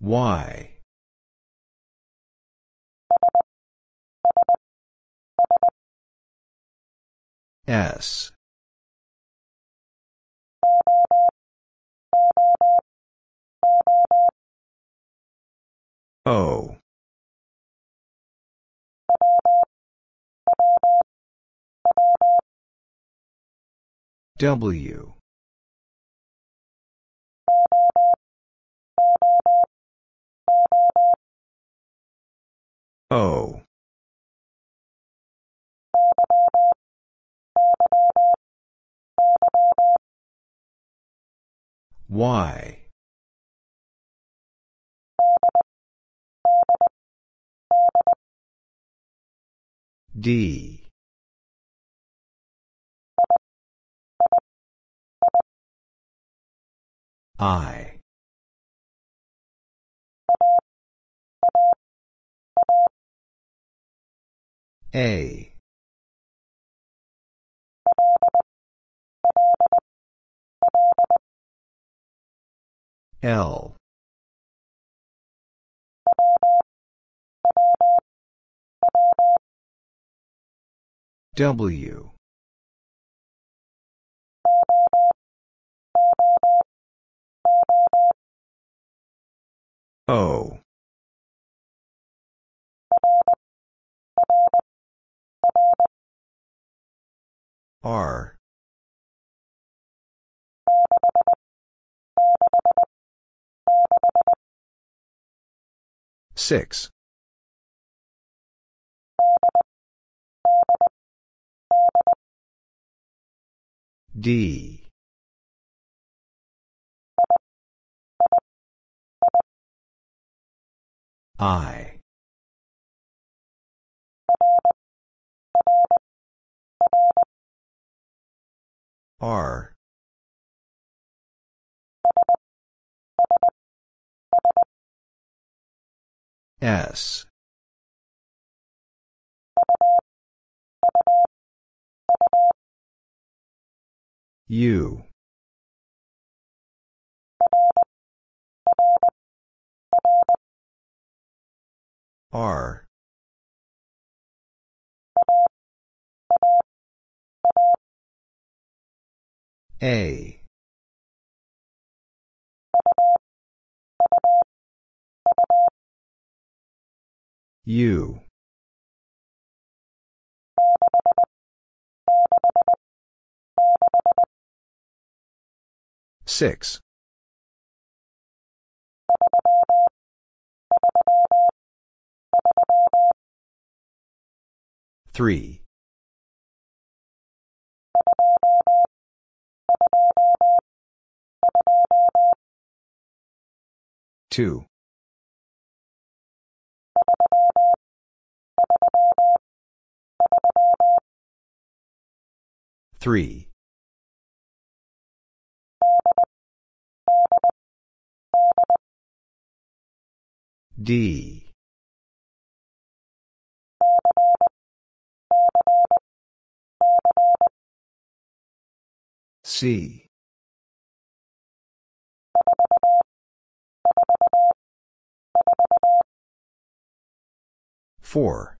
Y. S. O. W. O. Y. D. I. A. L. W. O. R. Six. D. I. R. S. U. R. A. U. Six. Three. Two. Three. D. C. Four.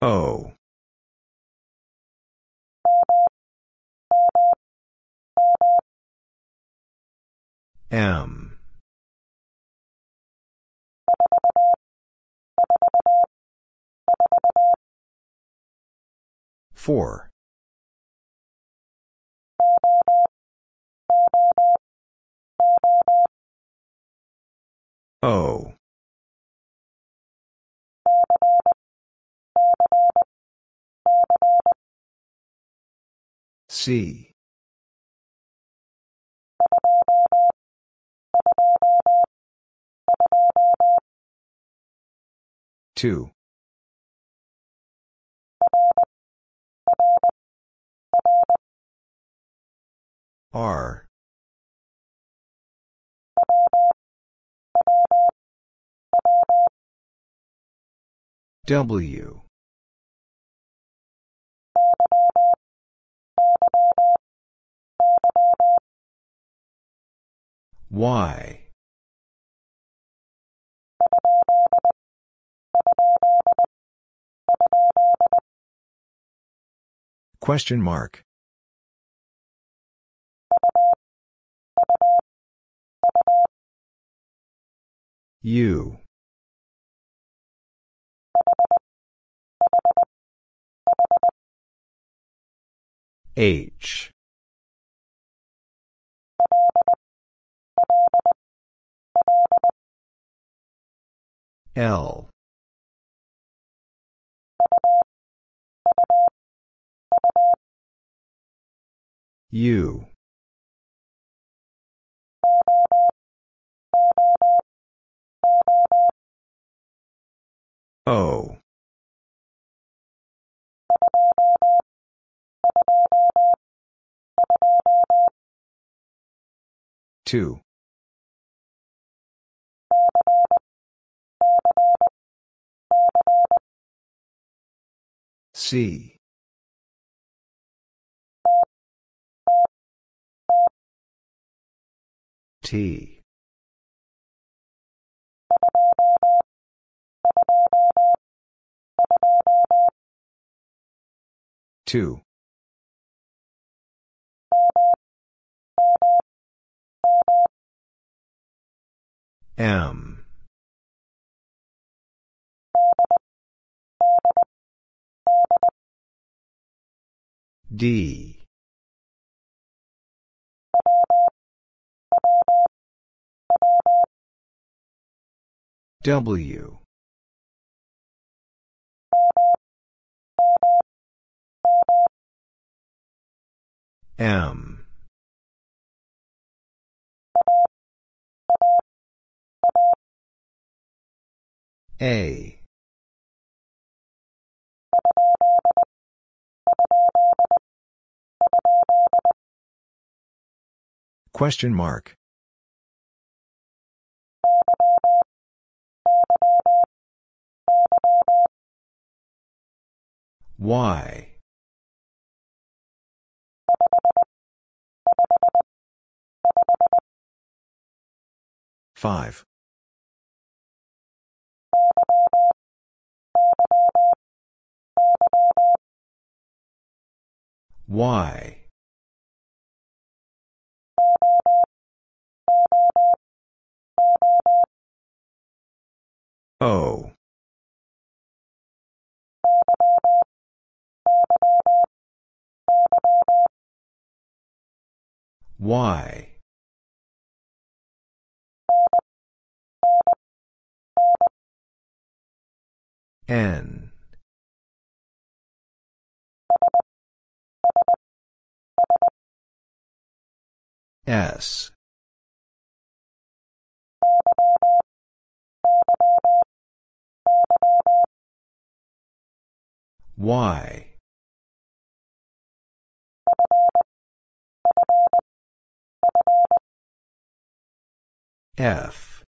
O. M. Four. O. C. Two. R. W. Y. Question mark. U. H. L. U. O. Two. C. T. Two. M. D. W. M. A. Question mark. Y. Five. Y. O. Y. N. S. Y. F.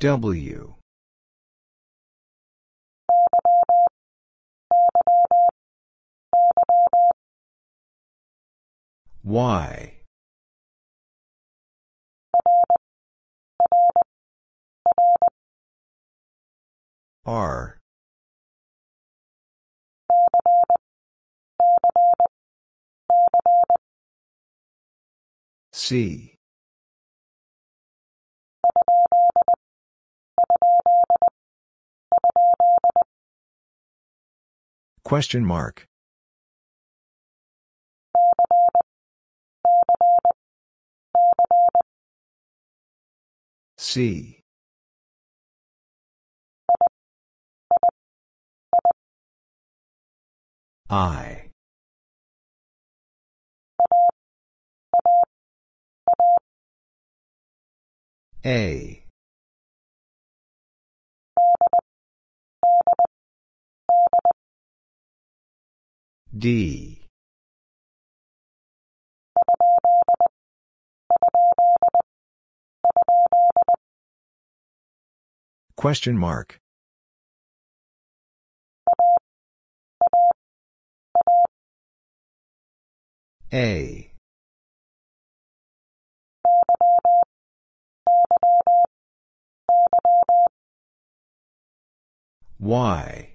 W. Y. R. C. Question mark. C. I. A. D. Question mark. A. Y.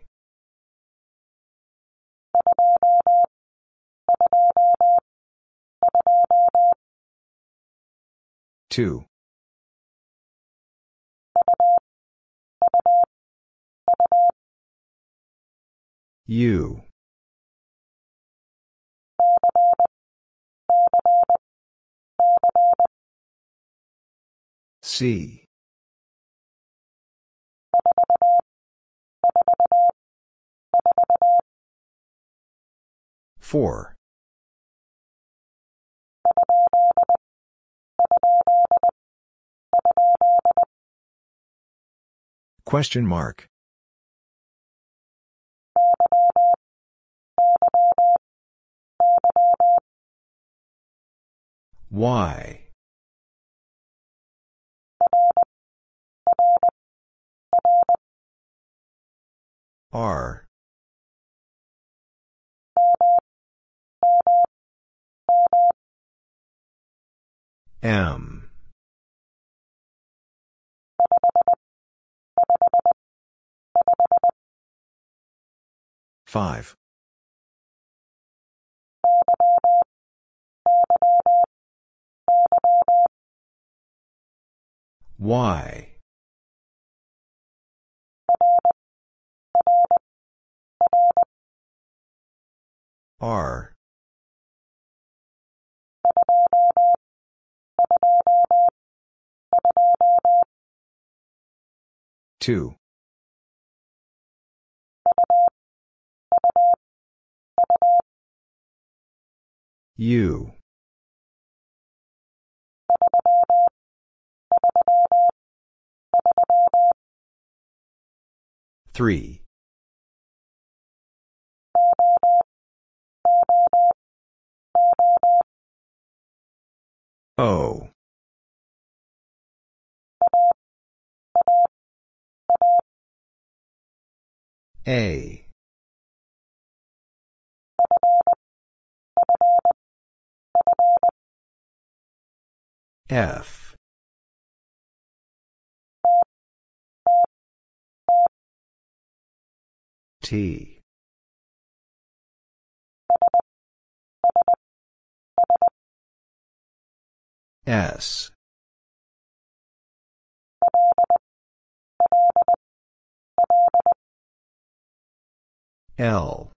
Two. U. C. Four. Question mark. Y. R. M. Five. Y. R. Two. U. Three. O. A. F. T. S. L.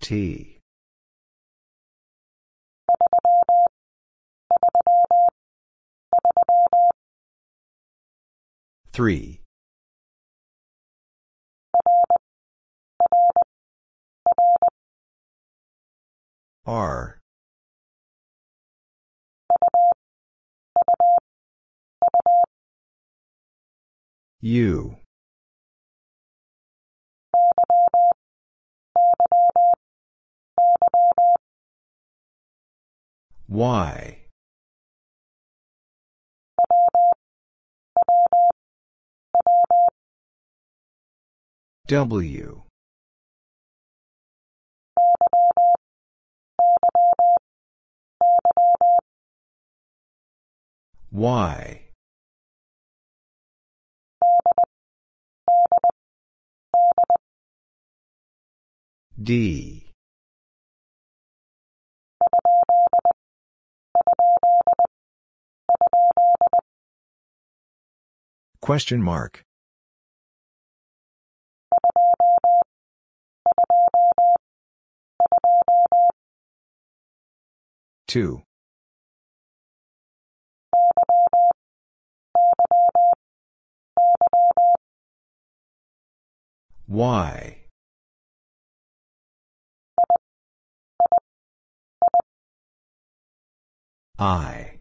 T. Three. R. U. Y. W. Y. D. Question mark. Two. Y. I.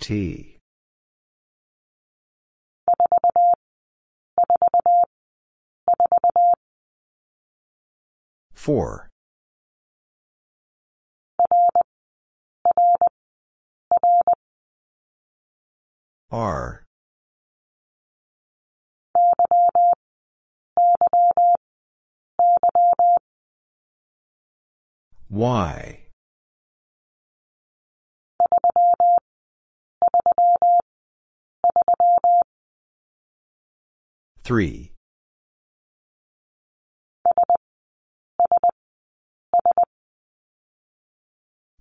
T. Four. R. Y. Three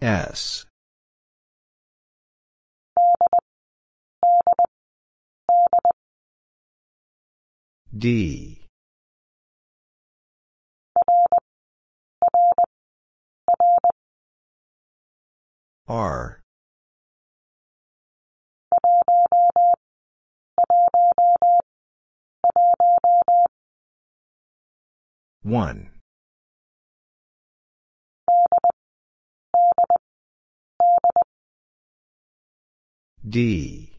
S. D. R. One D.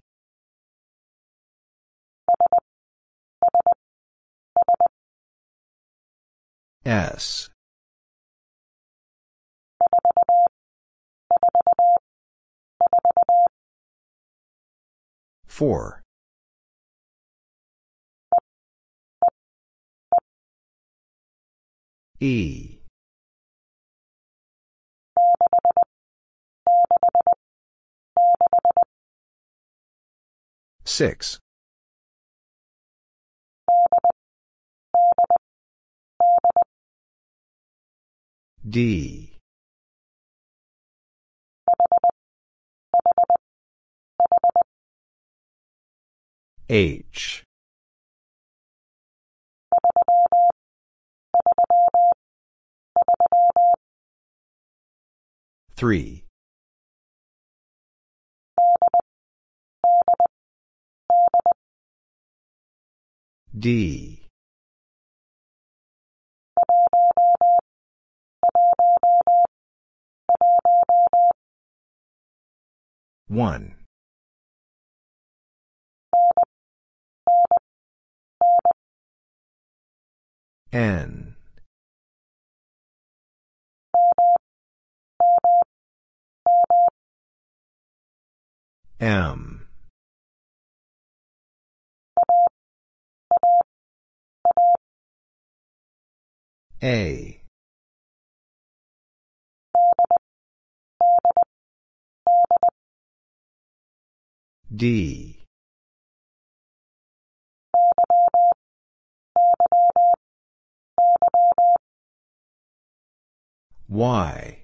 S. Four. E six. D. H. Three D. One. N. M A. D. Y.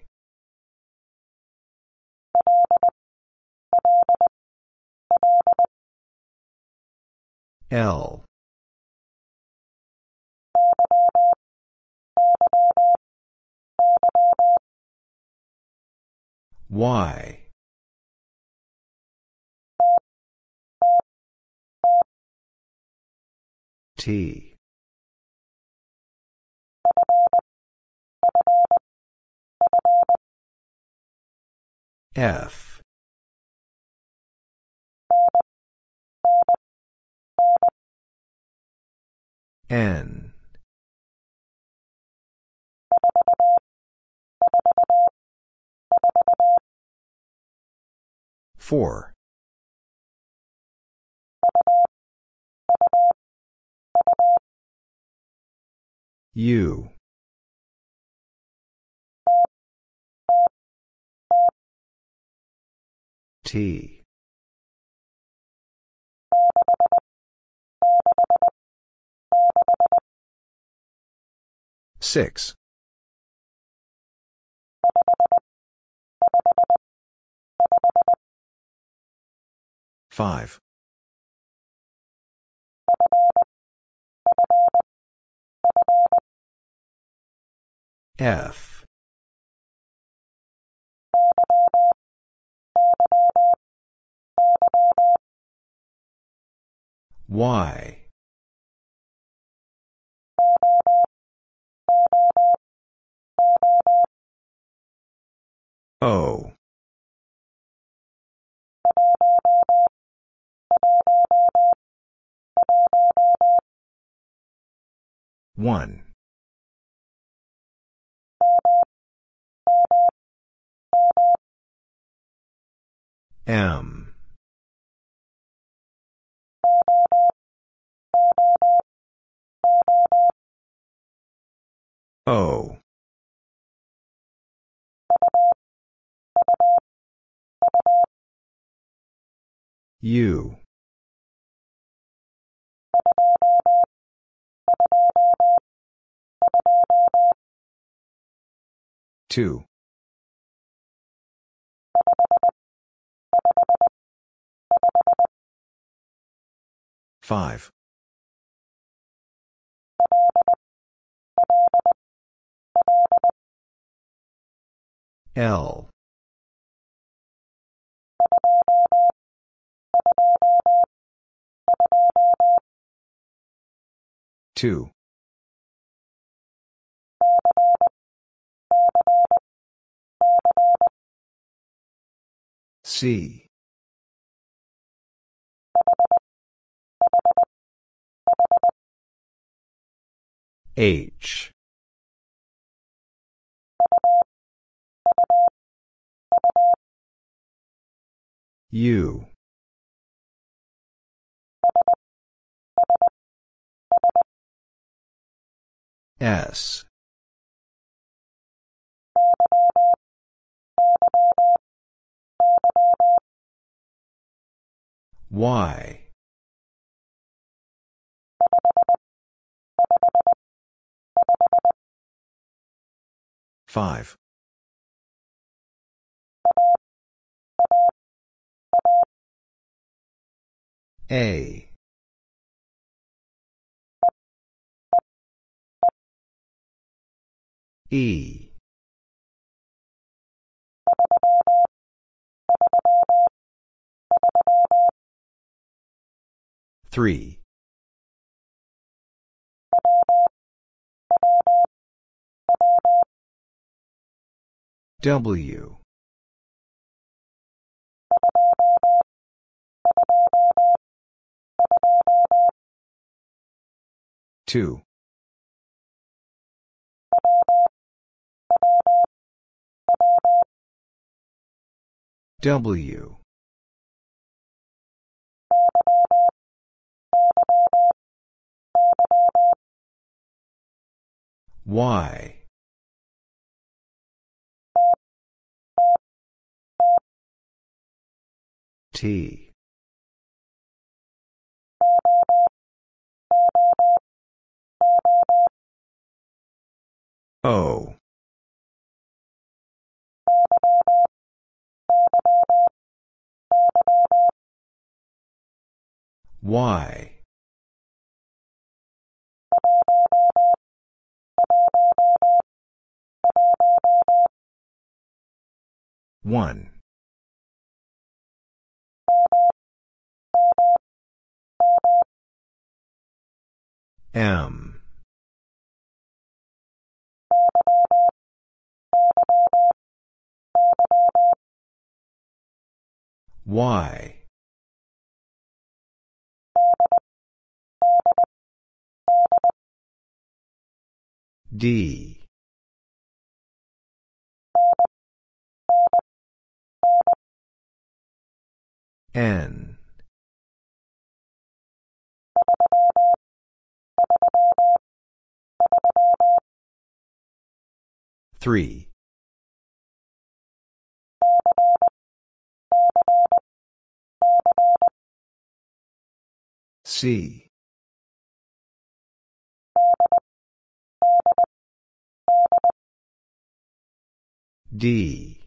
L Y T. F. N four. U. T. Six five. F. Y O. One. M. O. U. Two. Five. L. Two. C. H. U. S. Y. Five. A. E. Three. W. Two. W. Y. T. O. Y. One. M. Y. D. N. Three. C. D.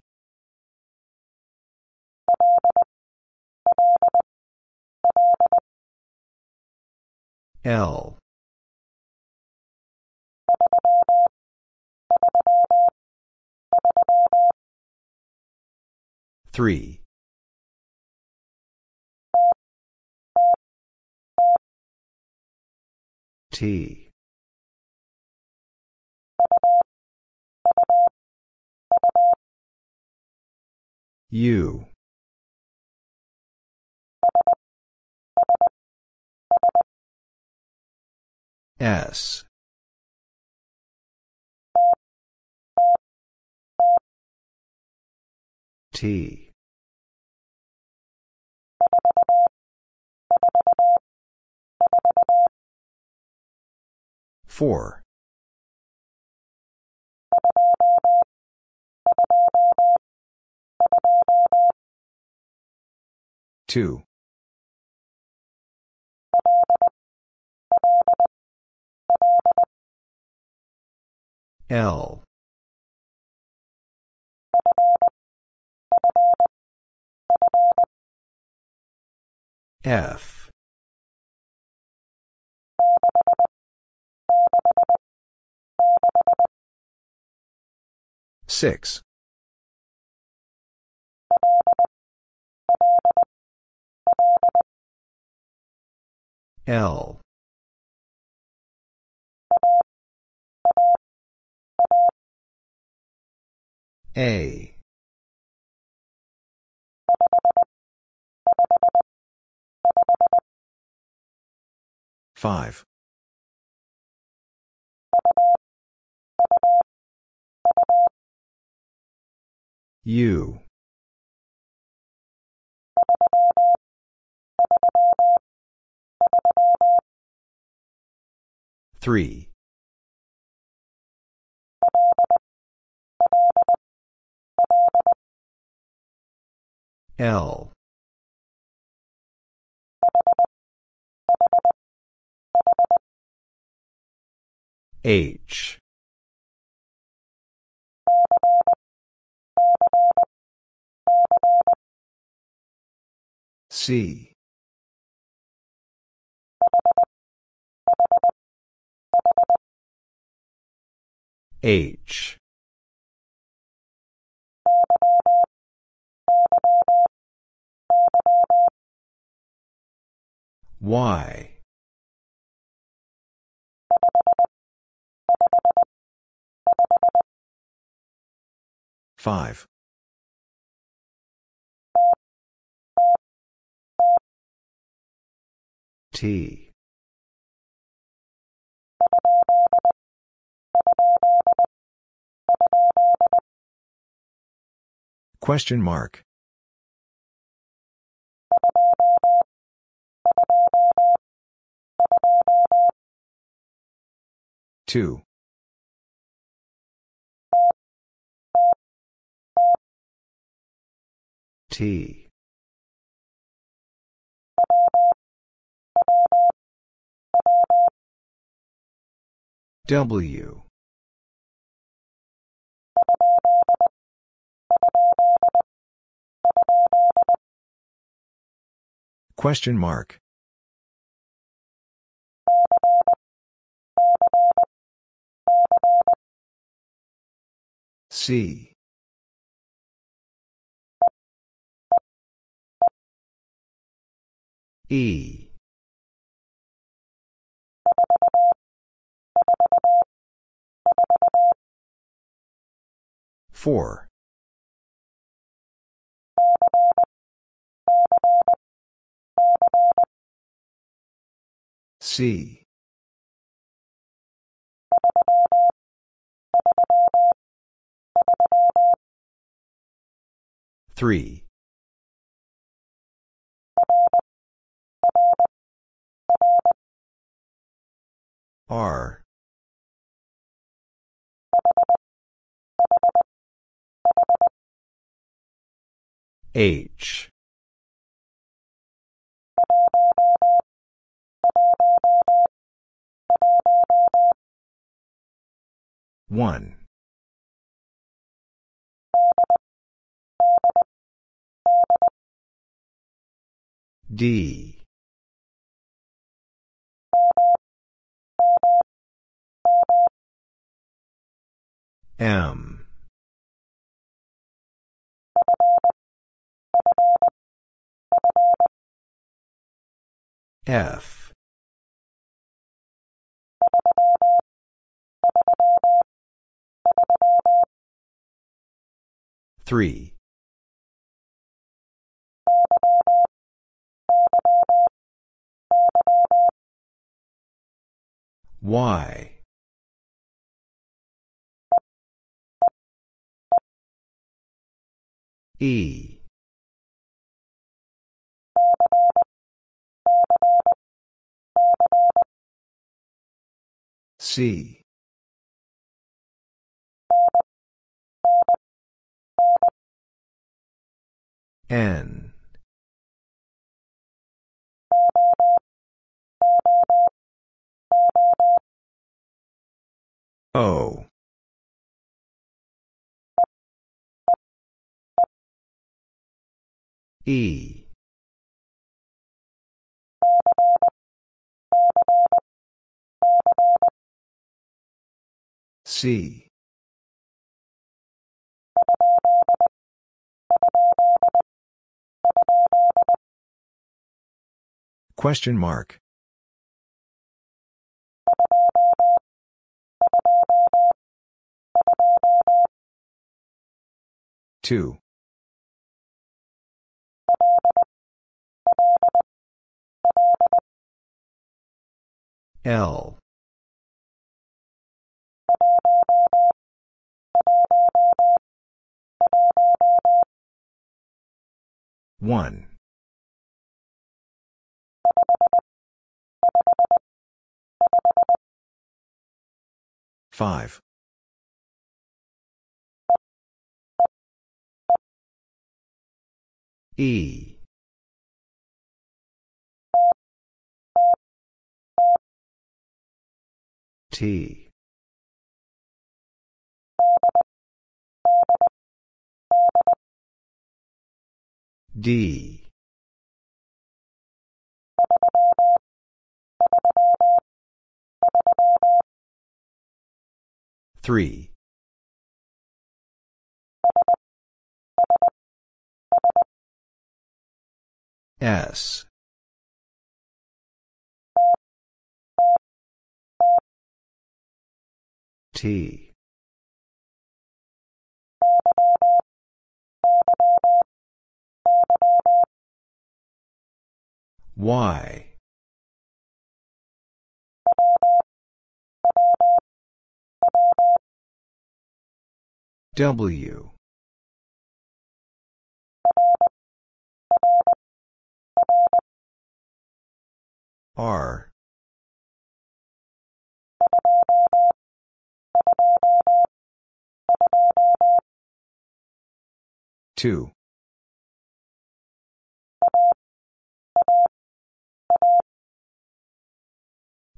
L. Three. T. U. S. T. Four. Two. L. F. Six. L. A. Five. U. Three. L. H. C. H. Y. Five. T. Question mark. Two. W. Question mark. C. E. Four. C. Three. R. H. One. D. M. F. Three. Y. E. C. N. O. E. C. Question mark. Two. L. One. Five. E. T. D. Three. S. T. Y. W. R. Two.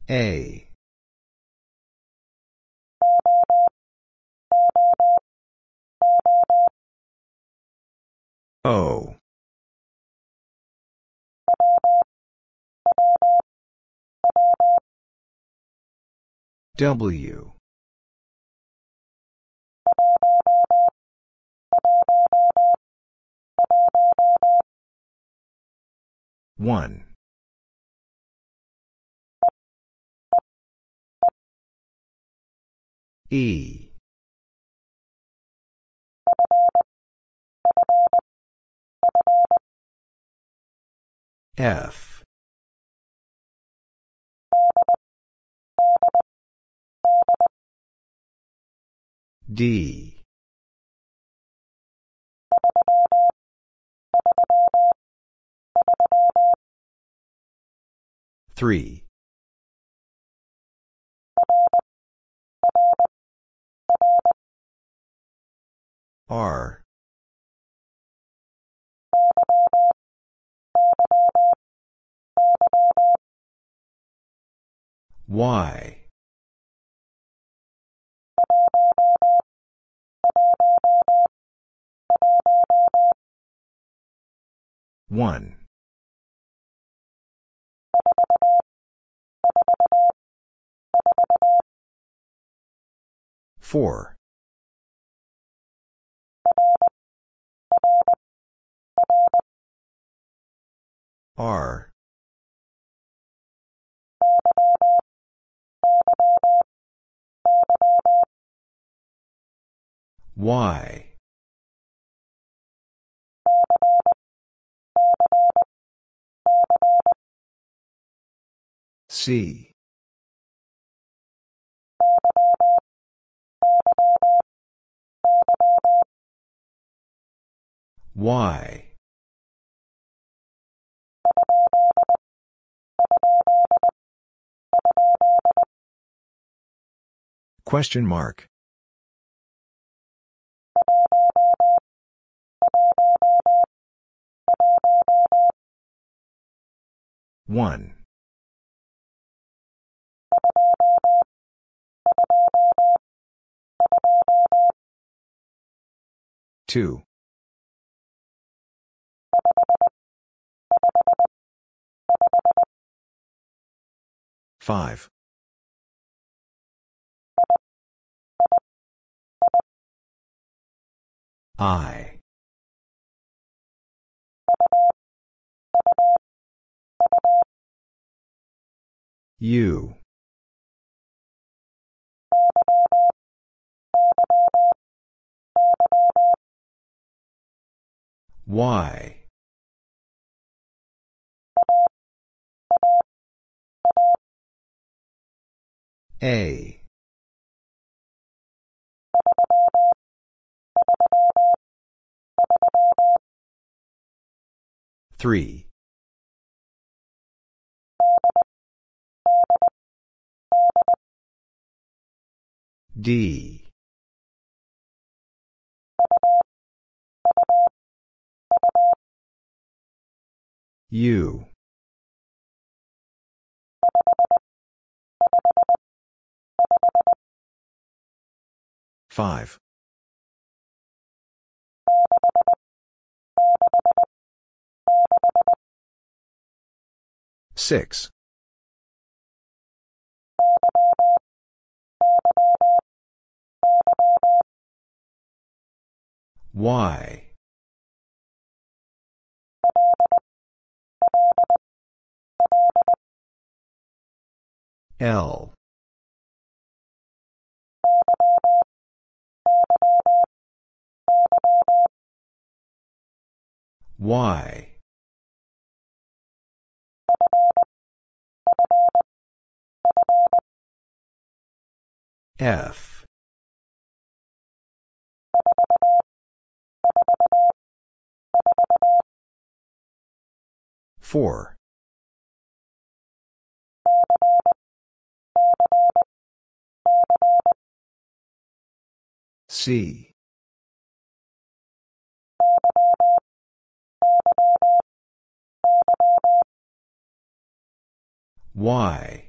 A. O. W. One. E. F. D. Three. R. Y. One. Four. R. Y. C. Y. Question mark. One. Two. Five. I. I. U. Y. A. Three. D. U. Five. Six. Y. L. Y. F. Four. C. Y.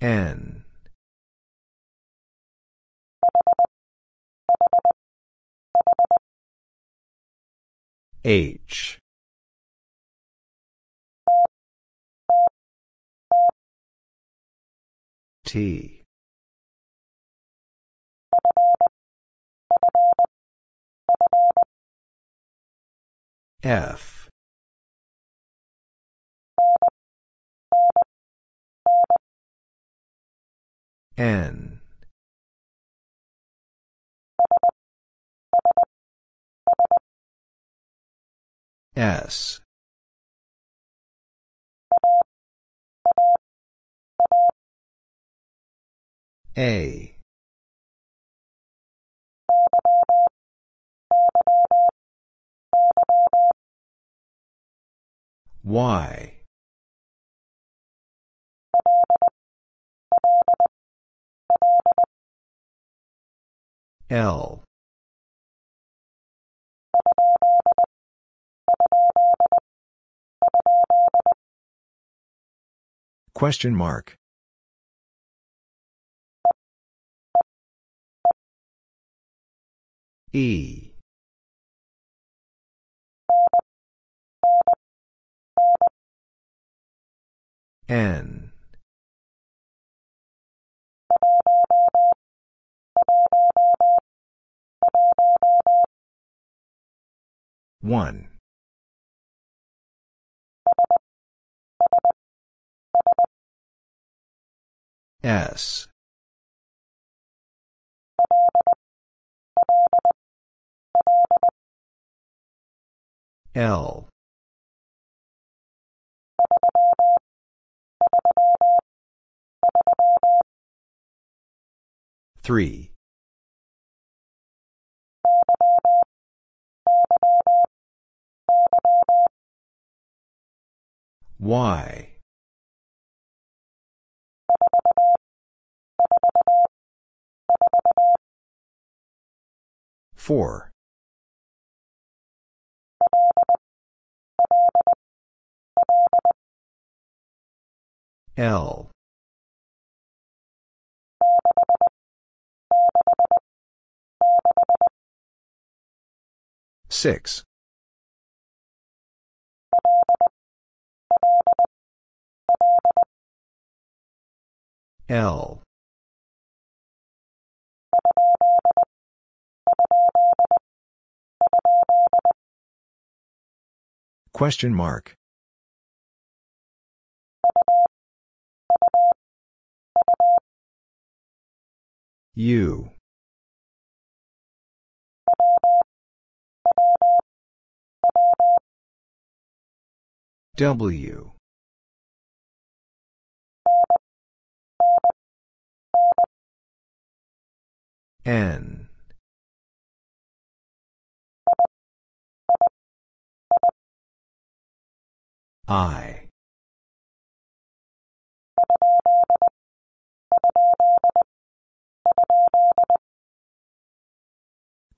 N. H. T. F. N. S. A. Y. L. Question mark. E. N. One. S. L. Three. Y. Four. L. Six. L. Question mark. U. W. N. I.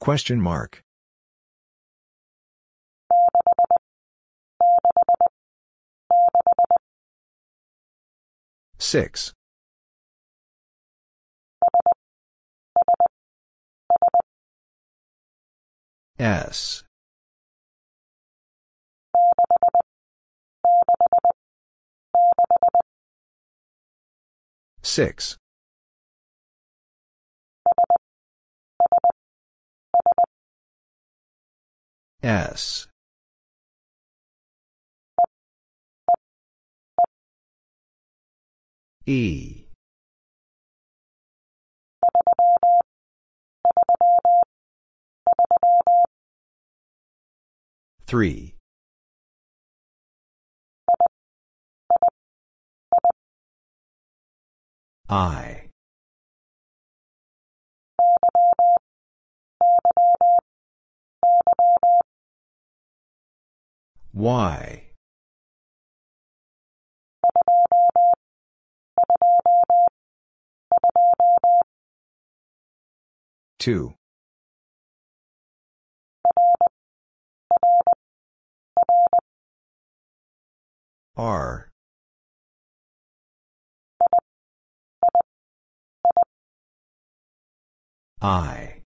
Question mark. Six. S. Six. S. E. Three. I. Y. Two. R. I.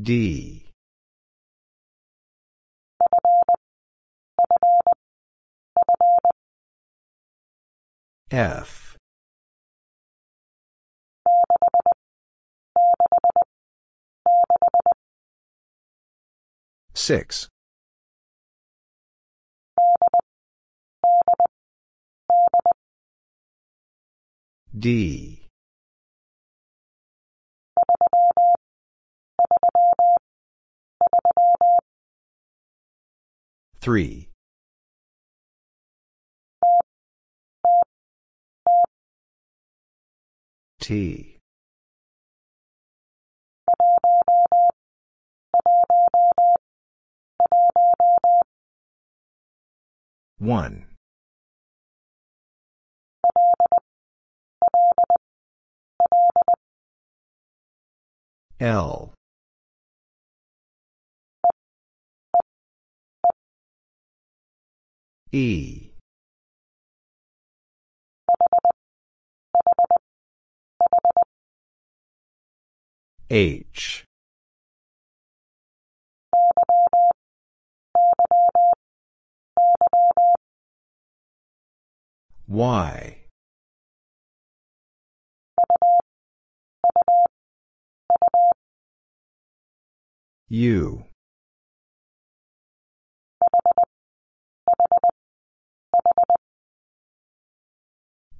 D. F. Six. D. Three. T. One. L. E. H. Y. U.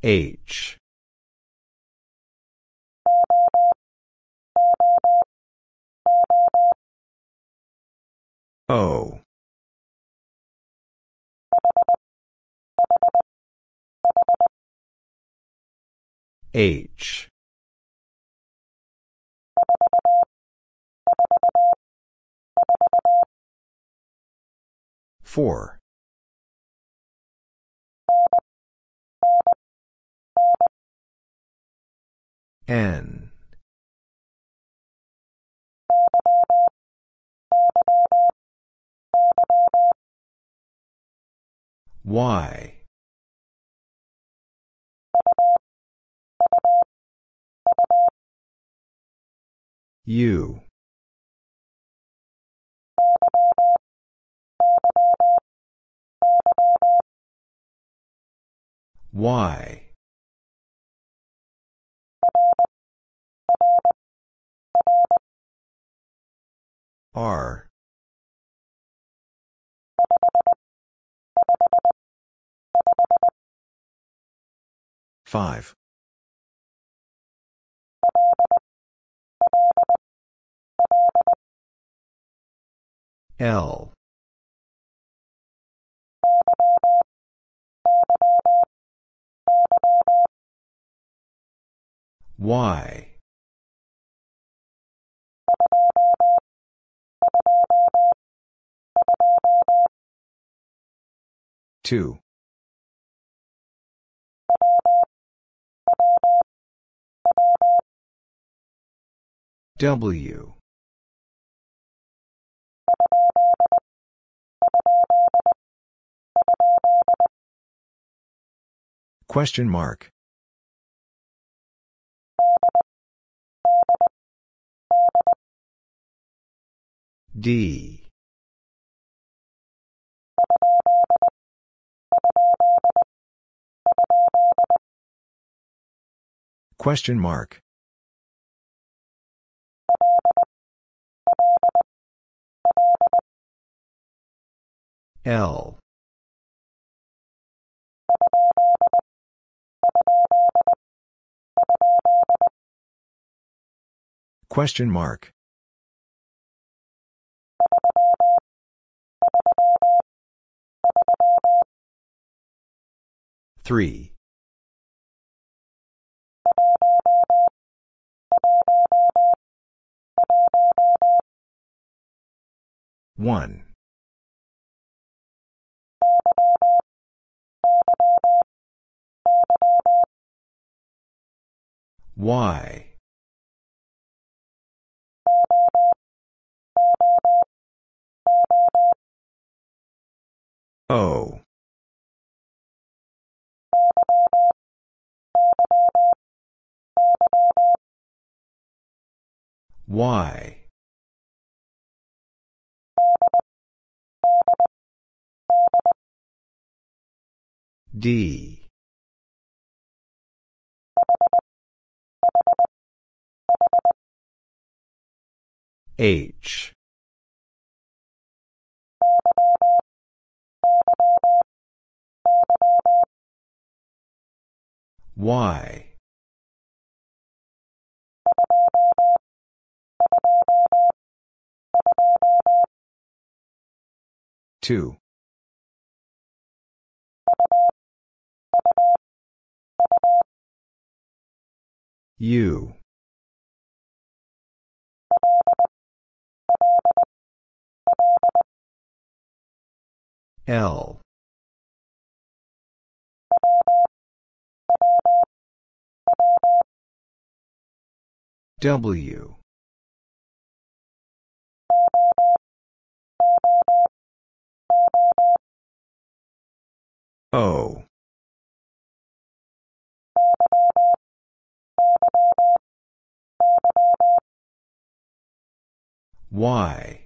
H. O. H. Four. N. Y. U. Y. R. Five. L. Y. Two. W. Question mark. D. Question mark. L. Question mark. Three. One. Y. O. Y. D. H. Y. Two. U. L. W. O. Y.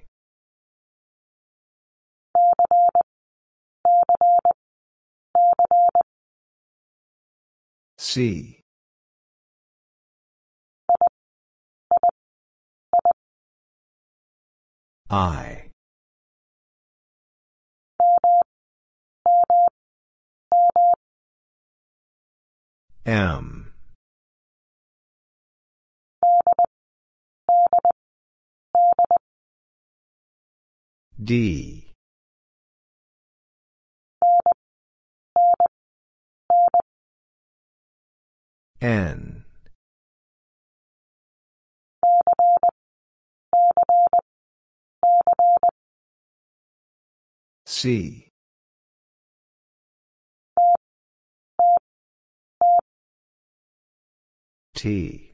C. I. M. D. N. C. T.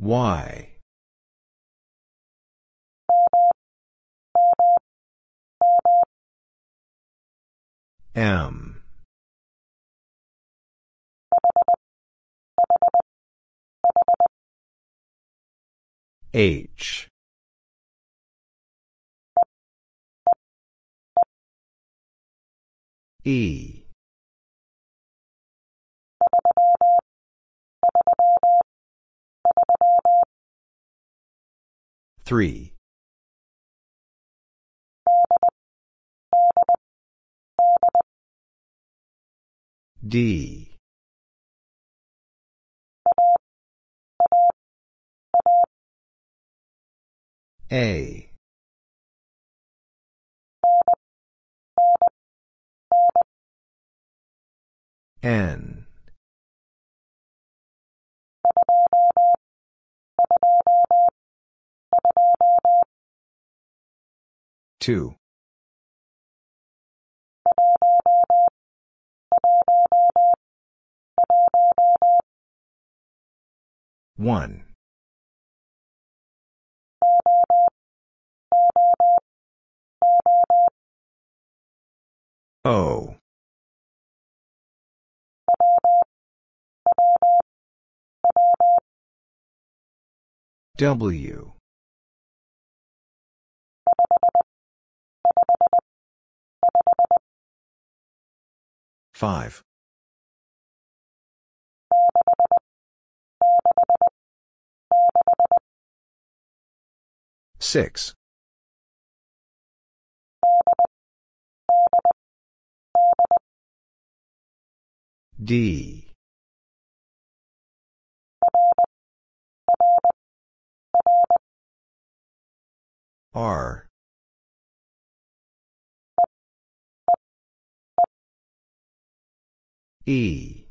Y. M. H. E. Three. D. A. N. Two one. O. W five. Six. D. R E.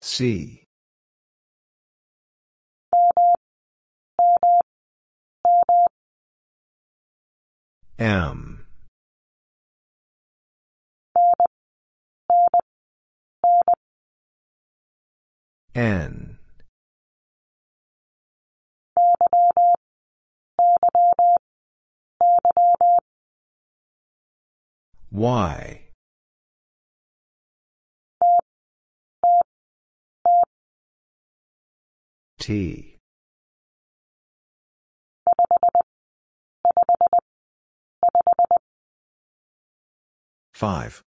C. M. N Y T. Five.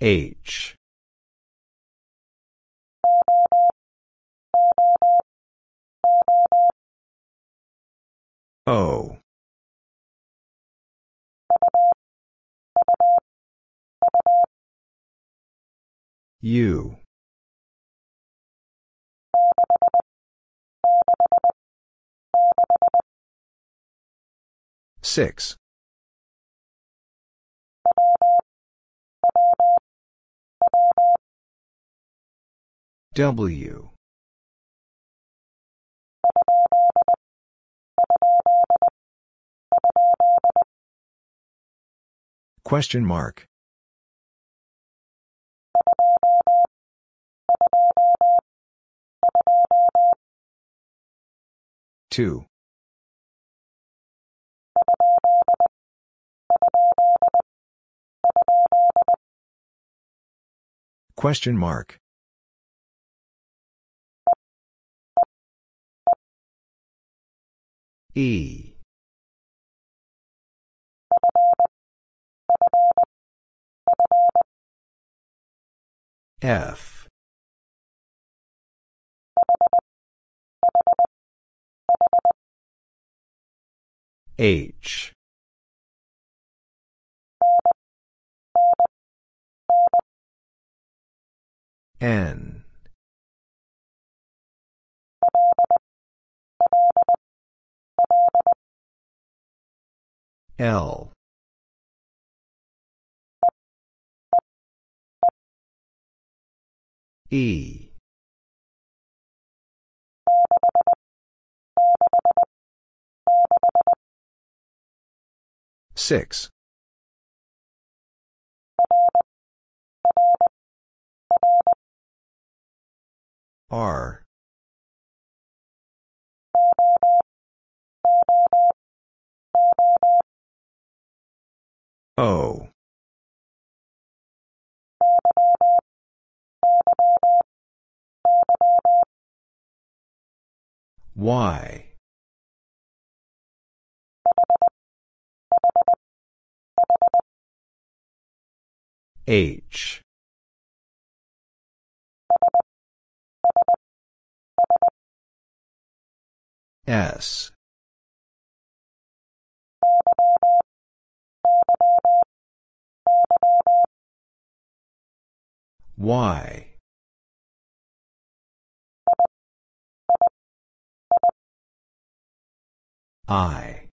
H O. U. Six. W Question mark. Two. Question mark. E. F. H. N. L. E. Six. R. O. Y. H. S. Y. I.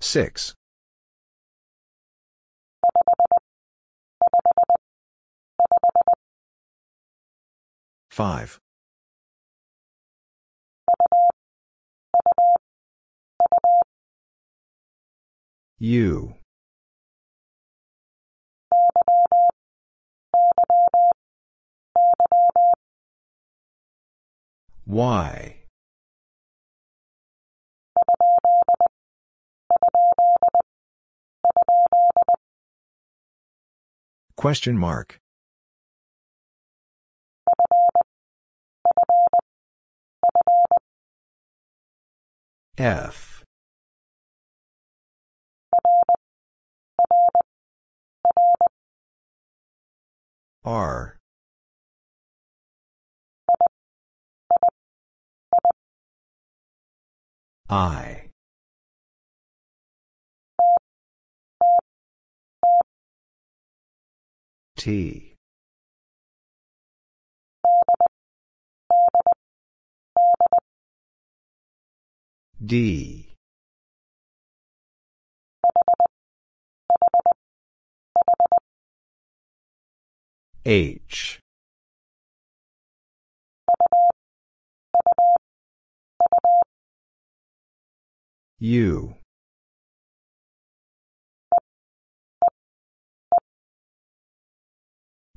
Six. Five. U. Y. Question mark. F. R. I. T. D. H. U.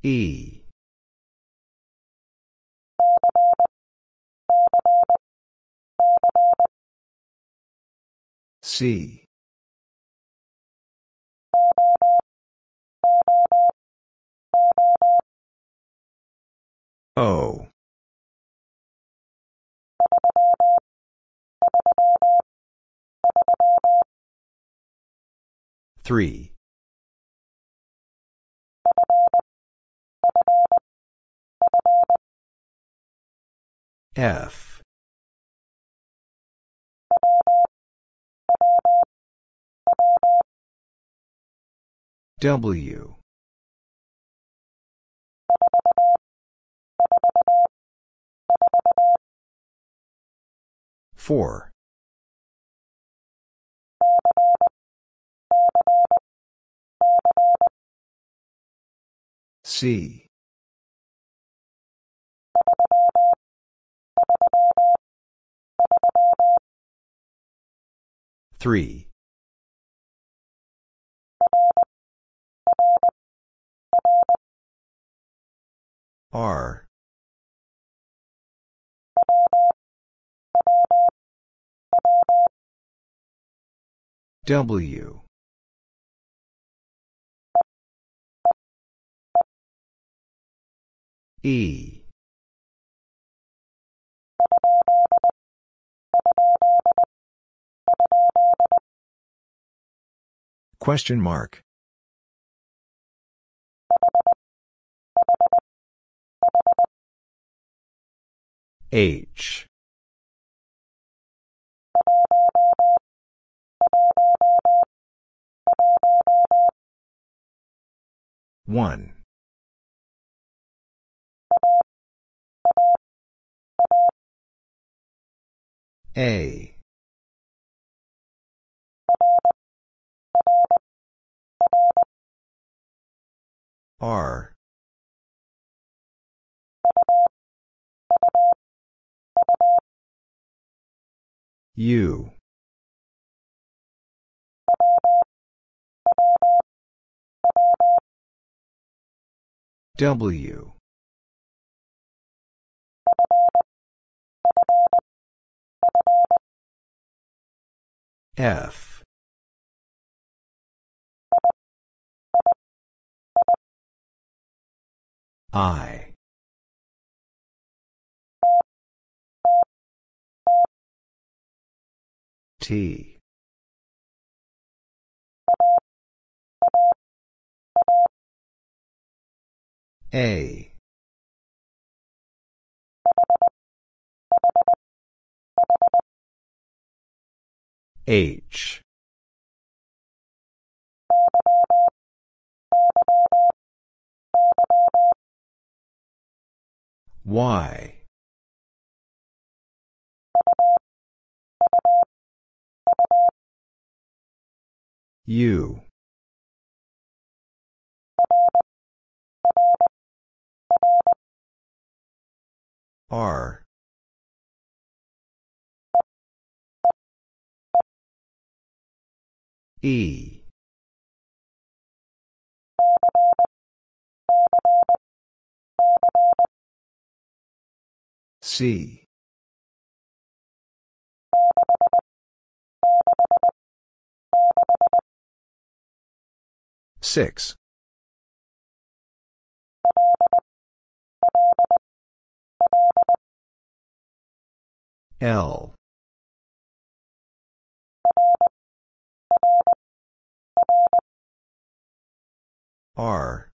E. C. O. Three. F. W. Four. C. Three. R. W. E. Question mark. H. One. A. R. U W. F. I. T. A. H. Y U R. E. C Six. L. R.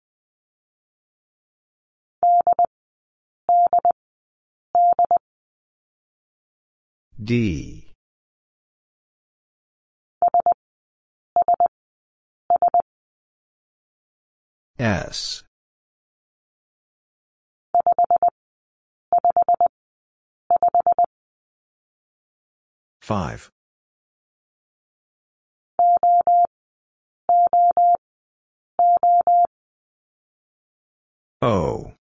D S Five. O.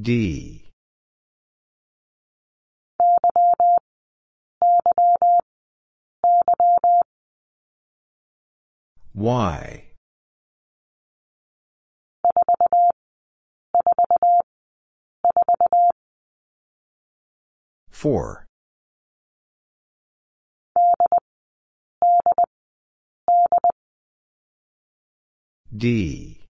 D. Y. Four. D.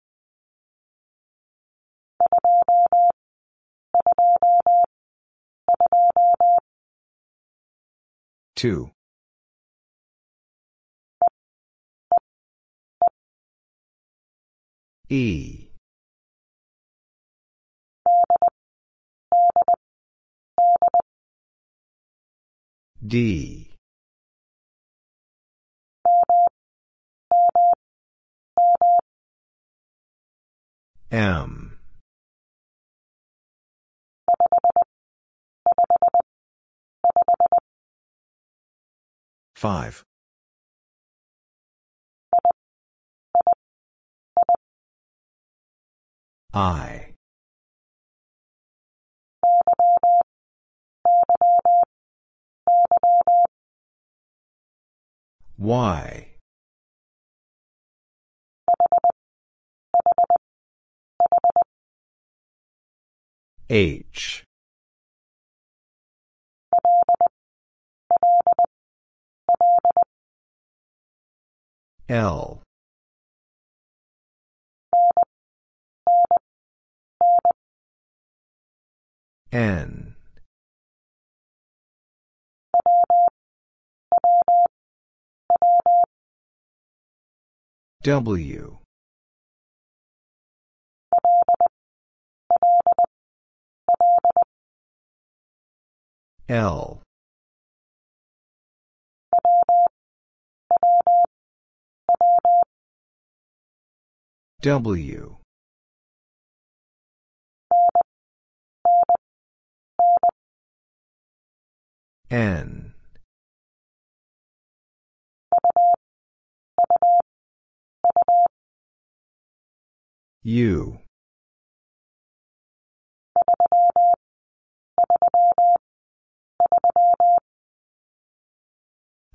Two. E. D. M. Five. I. Y. H. L. N. W. L. W. N. U.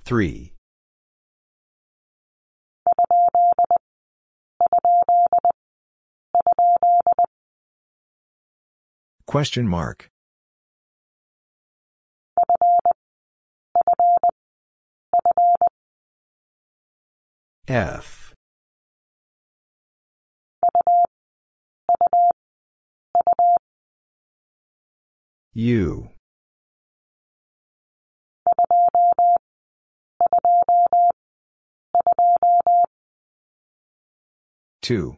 Three. Question mark. F. U. Two.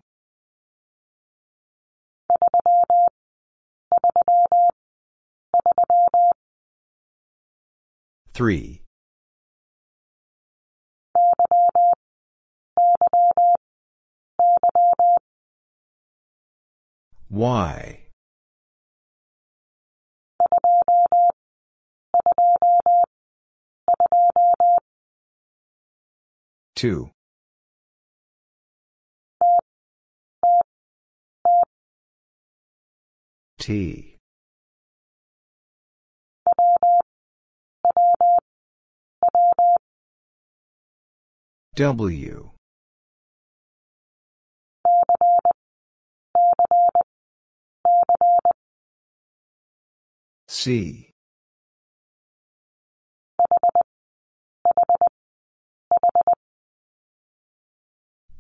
Three. Y. Two. T. W. C.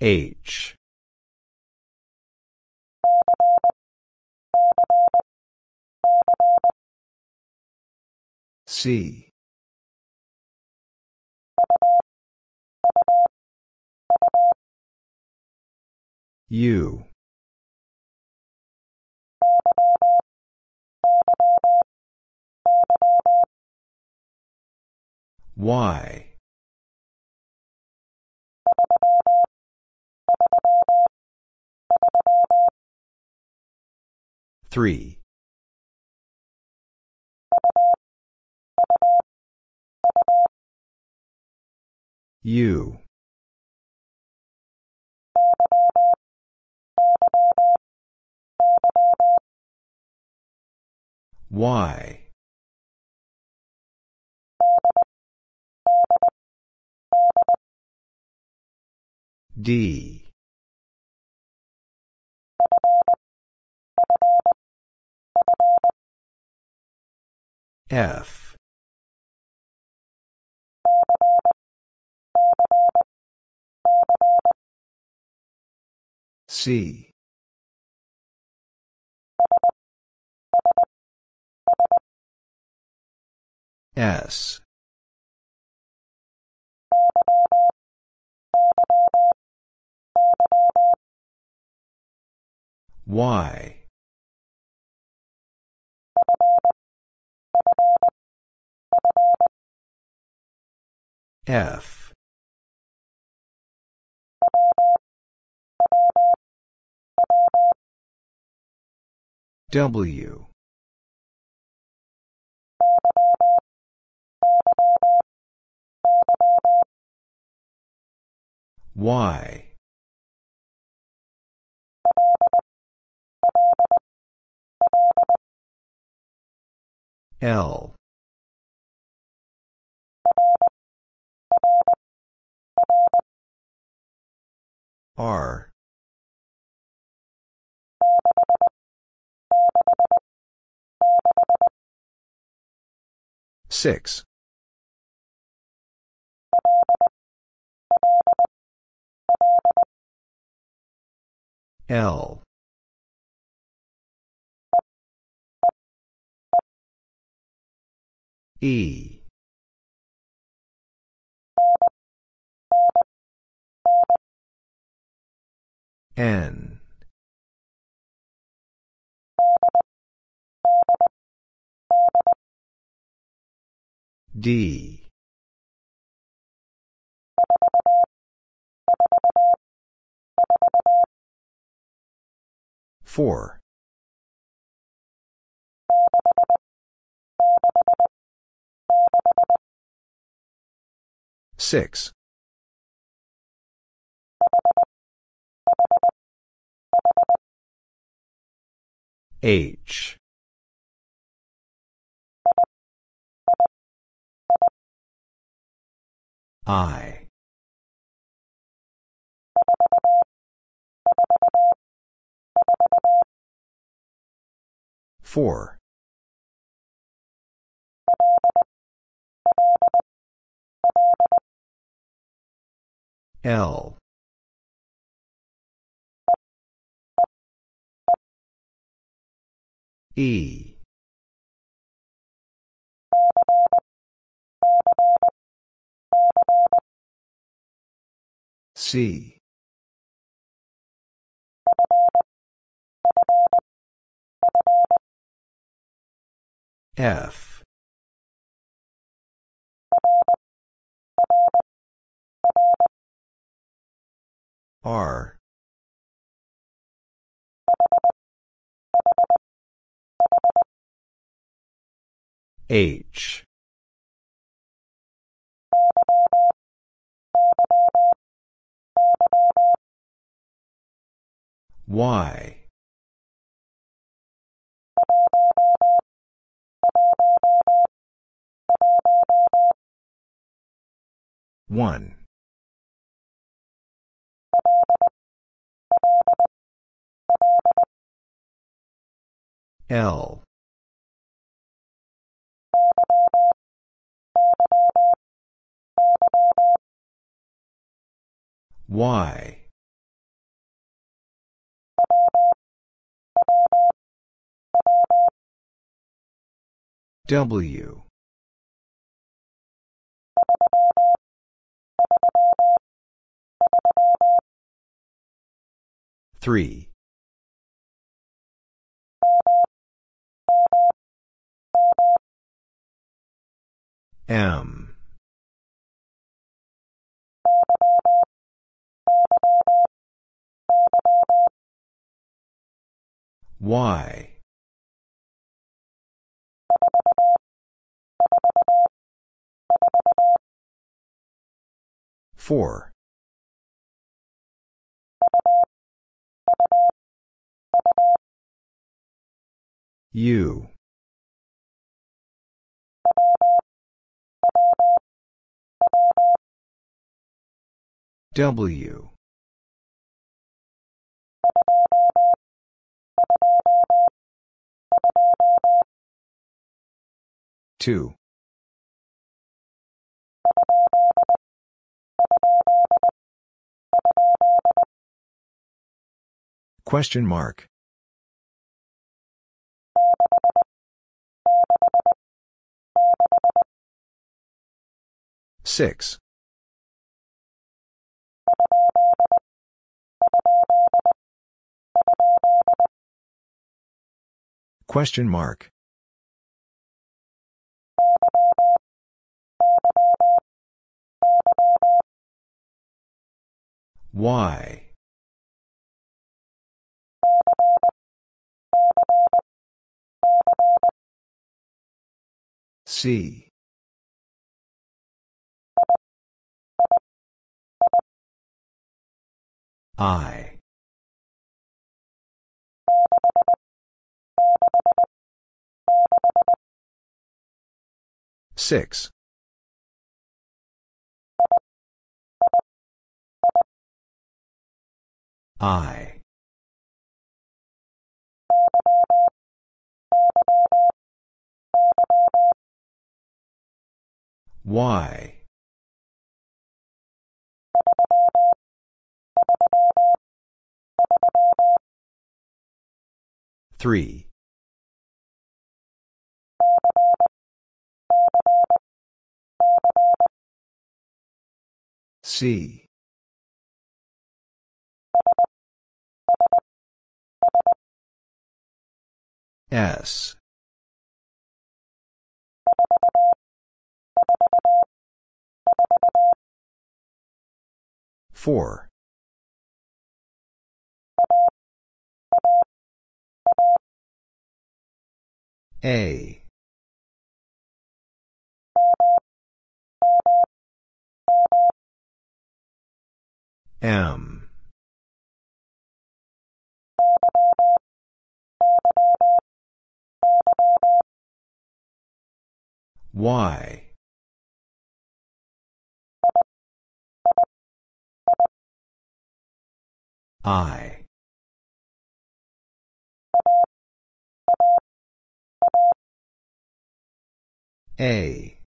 H. C. U. Y. Three. U. Y. D. F. C. S. Y. F. W. Y. L. R. Six. L. E. N. D. Four. Six. H. I. 4. L. E. C. F. R. H. Y. One. L. Y. W. Three. M. Y. Four. U. W. Two. Question mark. Six. Question mark. Y. C. I. Six. I. Y. Three. C. S. Four. A. M. Y. I. A.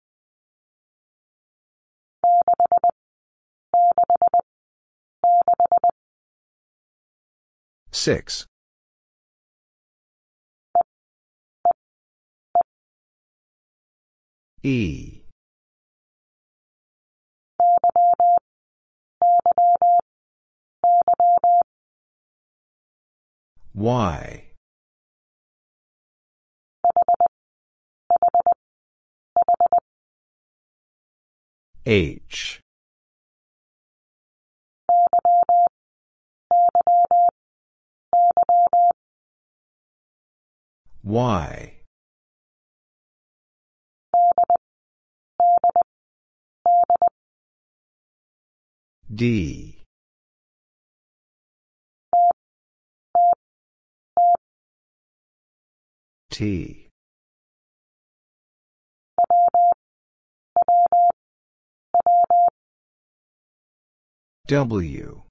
Six. E. Y. H. Y. D. T. W.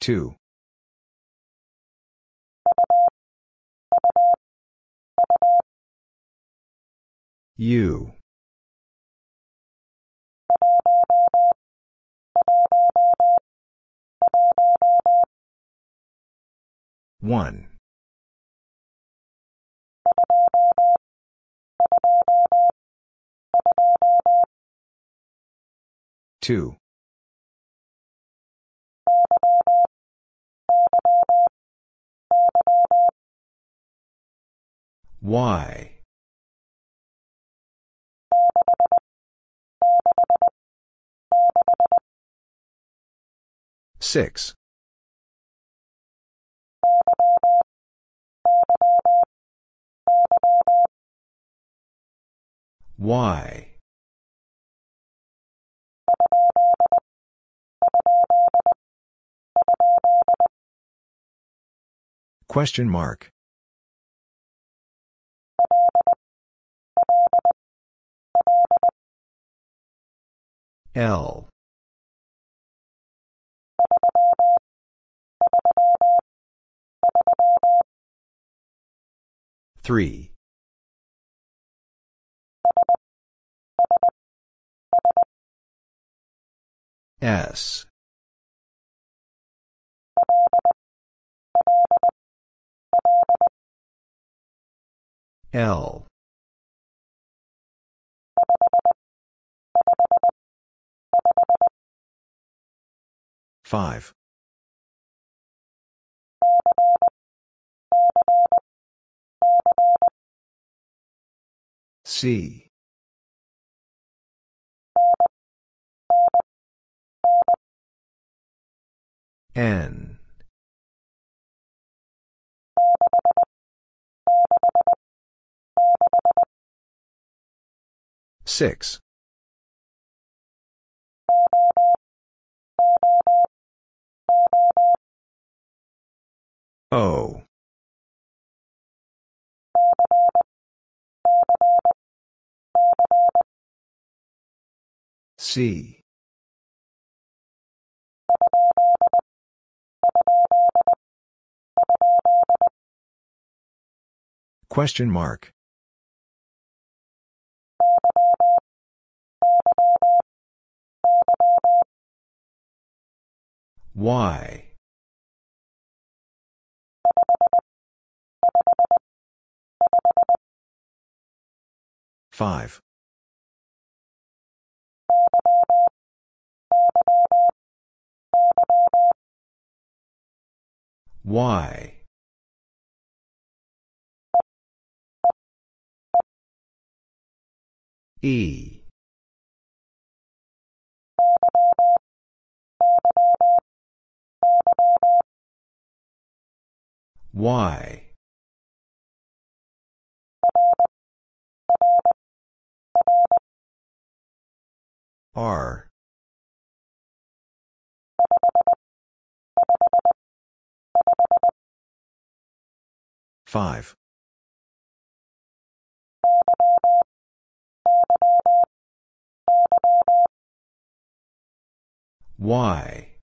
Two. U. One. Two. Y. Six. Y. Question mark. L. Three. S. L. Five. C. N. Six. O. C. Question mark. Y. Five. Y. E. Y. R. Five. Y.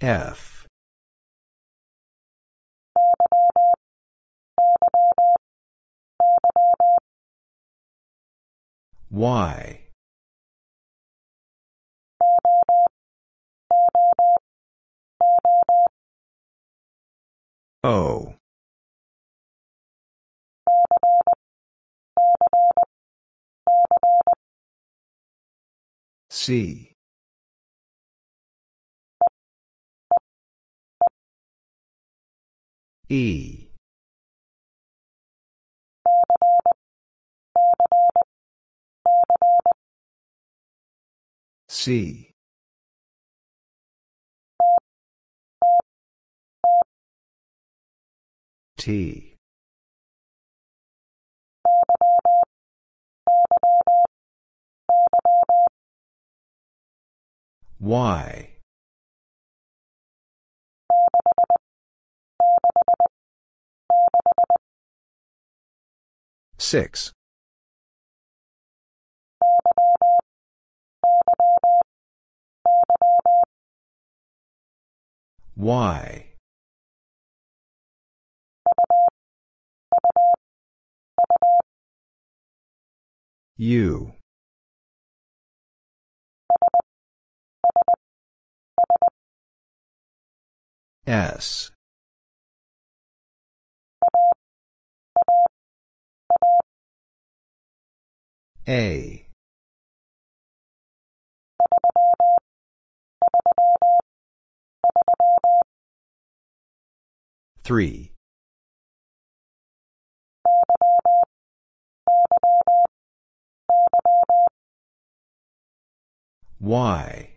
F. Y. O. C. E. C. T. Y. Six. Y. U. S. A. Three. Y.